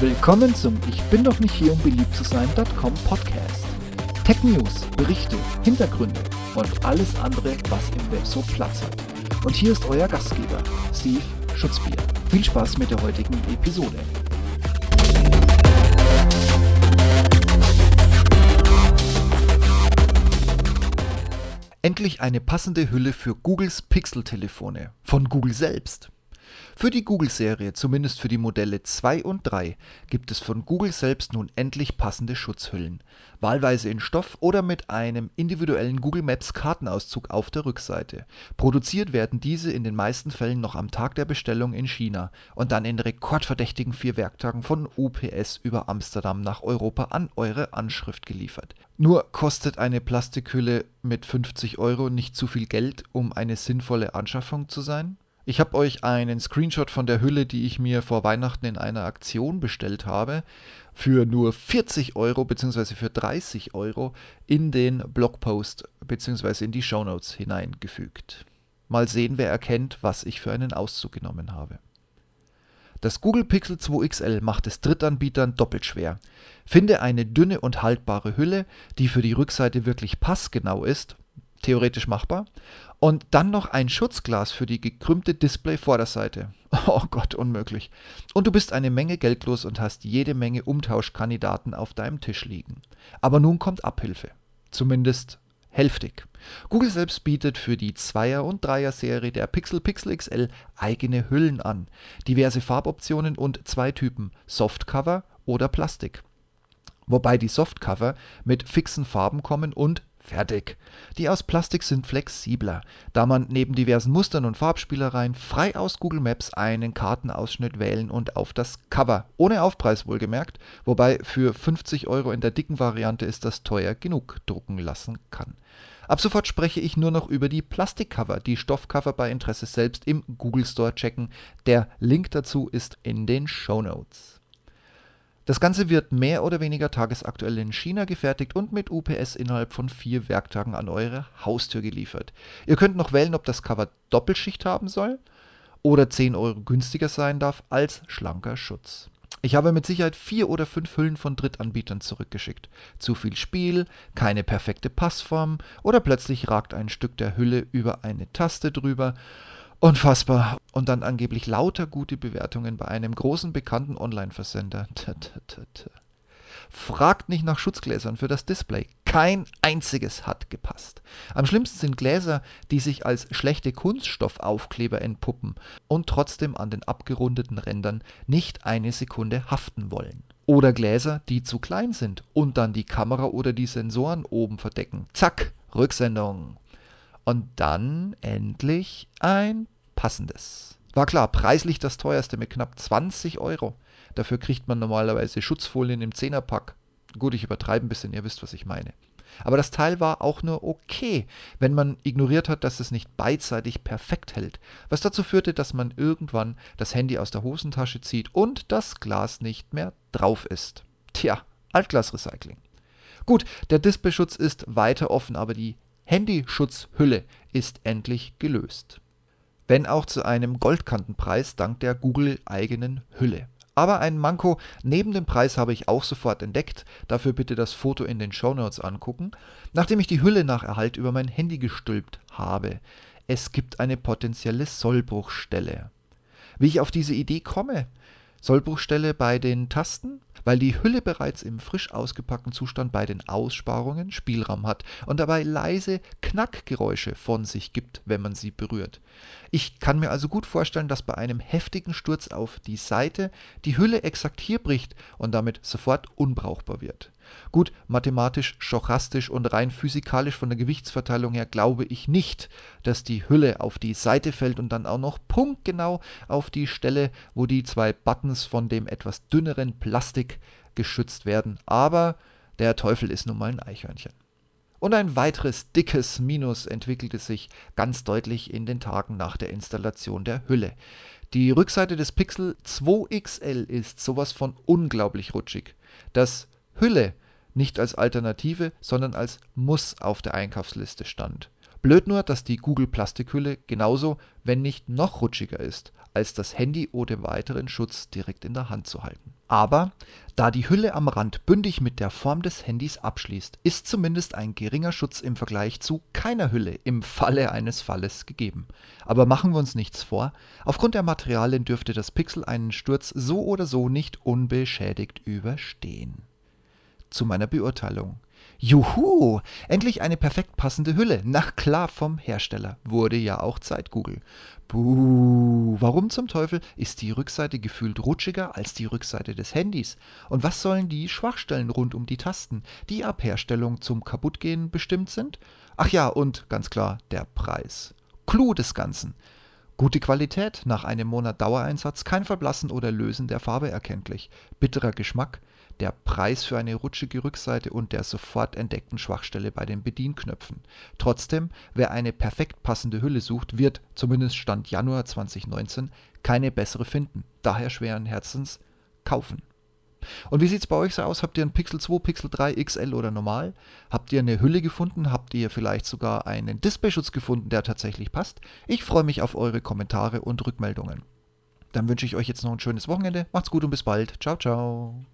Willkommen zum Ich bin doch nicht hier, um beliebt zu sein.com Podcast. Tech News, Berichte, Hintergründe und alles andere, was im Web so Platz hat. Und hier ist euer Gastgeber, Steve Schutzbier. Viel Spaß mit der heutigen Episode. Endlich eine passende Hülle für Googles Pixel-Telefone. Von Google selbst. Für die Google-Serie, zumindest für die Modelle 2 und 3, gibt es von Google selbst nun endlich passende Schutzhüllen. Wahlweise in Stoff oder mit einem individuellen Google Maps Kartenauszug auf der Rückseite. Produziert werden diese in den meisten Fällen noch am Tag der Bestellung in China und dann in rekordverdächtigen vier Werktagen von UPS über Amsterdam nach Europa an eure Anschrift geliefert. Nur kostet eine Plastikhülle mit 50 Euro nicht zu viel Geld, um eine sinnvolle Anschaffung zu sein? Ich habe euch einen Screenshot von der Hülle, die ich mir vor Weihnachten in einer Aktion bestellt habe, für nur 40 Euro bzw. für 30 Euro in den Blogpost bzw. in die Shownotes hineingefügt. Mal sehen, wer erkennt, was ich für einen Auszug genommen habe. Das Google Pixel 2 XL macht es Drittanbietern doppelt schwer. Finde eine dünne und haltbare Hülle, die für die Rückseite wirklich passgenau ist theoretisch machbar. Und dann noch ein Schutzglas für die gekrümmte Display-Vorderseite. Oh Gott, unmöglich. Und du bist eine Menge geldlos und hast jede Menge Umtauschkandidaten auf deinem Tisch liegen. Aber nun kommt Abhilfe. Zumindest hälftig. Google selbst bietet für die 2er und 3er Serie der Pixel Pixel XL eigene Hüllen an, diverse Farboptionen und zwei Typen Softcover oder Plastik. Wobei die Softcover mit fixen Farben kommen und Fertig. Die aus Plastik sind flexibler, da man neben diversen Mustern und Farbspielereien frei aus Google Maps einen Kartenausschnitt wählen und auf das Cover, ohne Aufpreis wohlgemerkt, wobei für 50 Euro in der dicken Variante ist das teuer genug, drucken lassen kann. Ab sofort spreche ich nur noch über die Plastikcover, die Stoffcover bei Interesse selbst im Google Store checken. Der Link dazu ist in den Show Notes. Das Ganze wird mehr oder weniger tagesaktuell in China gefertigt und mit UPS innerhalb von vier Werktagen an eure Haustür geliefert. Ihr könnt noch wählen, ob das Cover Doppelschicht haben soll oder 10 Euro günstiger sein darf als schlanker Schutz. Ich habe mit Sicherheit vier oder fünf Hüllen von Drittanbietern zurückgeschickt. Zu viel Spiel, keine perfekte Passform oder plötzlich ragt ein Stück der Hülle über eine Taste drüber Unfassbar. Und dann angeblich lauter gute Bewertungen bei einem großen bekannten Online-Versender. Fragt nicht nach Schutzgläsern für das Display. Kein einziges hat gepasst. Am schlimmsten sind Gläser, die sich als schlechte Kunststoffaufkleber entpuppen und trotzdem an den abgerundeten Rändern nicht eine Sekunde haften wollen. Oder Gläser, die zu klein sind und dann die Kamera oder die Sensoren oben verdecken. Zack, Rücksendung. Und dann endlich ein passendes. War klar, preislich das teuerste mit knapp 20 Euro. Dafür kriegt man normalerweise Schutzfolien im Zehnerpack. Gut, ich übertreibe ein bisschen, ihr wisst, was ich meine. Aber das Teil war auch nur okay, wenn man ignoriert hat, dass es nicht beidseitig perfekt hält, was dazu führte, dass man irgendwann das Handy aus der Hosentasche zieht und das Glas nicht mehr drauf ist. Tja, Altglasrecycling. Gut, der Displayschutz ist weiter offen, aber die Handyschutzhülle ist endlich gelöst. Wenn auch zu einem Goldkantenpreis dank der Google-eigenen Hülle. Aber ein Manko neben dem Preis habe ich auch sofort entdeckt. Dafür bitte das Foto in den Shownotes angucken. Nachdem ich die Hülle nach Erhalt über mein Handy gestülpt habe. Es gibt eine potenzielle Sollbruchstelle. Wie ich auf diese Idee komme? Sollbruchstelle bei den Tasten? weil die Hülle bereits im frisch ausgepackten Zustand bei den Aussparungen Spielraum hat und dabei leise Knackgeräusche von sich gibt, wenn man sie berührt. Ich kann mir also gut vorstellen, dass bei einem heftigen Sturz auf die Seite die Hülle exakt hier bricht und damit sofort unbrauchbar wird. Gut, mathematisch, stochastisch und rein physikalisch von der Gewichtsverteilung her glaube ich nicht, dass die Hülle auf die Seite fällt und dann auch noch punktgenau auf die Stelle, wo die zwei Buttons von dem etwas dünneren Plastik geschützt werden. Aber der Teufel ist nun mal ein Eichhörnchen. Und ein weiteres dickes Minus entwickelte sich ganz deutlich in den Tagen nach der Installation der Hülle. Die Rückseite des Pixel 2 XL ist sowas von unglaublich rutschig. Das Hülle nicht als Alternative, sondern als Muss auf der Einkaufsliste stand. Blöd nur, dass die Google Plastikhülle genauso, wenn nicht noch rutschiger ist, als das Handy ohne weiteren Schutz direkt in der Hand zu halten. Aber da die Hülle am Rand bündig mit der Form des Handys abschließt, ist zumindest ein geringer Schutz im Vergleich zu keiner Hülle im Falle eines Falles gegeben. Aber machen wir uns nichts vor, aufgrund der Materialien dürfte das Pixel einen Sturz so oder so nicht unbeschädigt überstehen. Zu meiner Beurteilung. Juhu, endlich eine perfekt passende Hülle. Na klar vom Hersteller. Wurde ja auch Zeit, Google. Buh, warum zum Teufel ist die Rückseite gefühlt rutschiger als die Rückseite des Handys? Und was sollen die Schwachstellen rund um die Tasten, die ab Herstellung zum Kaputtgehen bestimmt sind? Ach ja, und ganz klar der Preis. Clou des Ganzen. Gute Qualität, nach einem Monat Dauereinsatz kein Verblassen oder Lösen der Farbe erkenntlich. Bitterer Geschmack, der Preis für eine rutschige Rückseite und der sofort entdeckten Schwachstelle bei den Bedienknöpfen. Trotzdem, wer eine perfekt passende Hülle sucht, wird, zumindest Stand Januar 2019, keine bessere finden. Daher schweren Herzens kaufen. Und wie sieht es bei euch so aus? Habt ihr einen Pixel 2, Pixel 3, XL oder normal? Habt ihr eine Hülle gefunden? Habt ihr vielleicht sogar einen Displayschutz gefunden, der tatsächlich passt? Ich freue mich auf eure Kommentare und Rückmeldungen. Dann wünsche ich euch jetzt noch ein schönes Wochenende. Macht's gut und bis bald. Ciao, ciao.